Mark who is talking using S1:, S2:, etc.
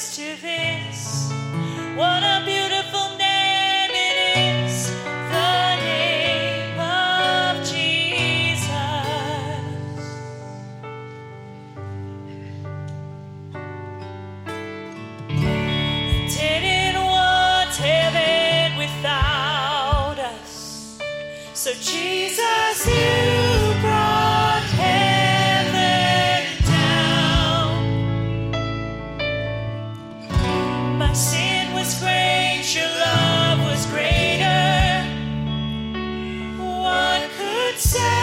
S1: to? What a beautiful name it is, the name of Jesus. Heaven without us, so Jesus is. say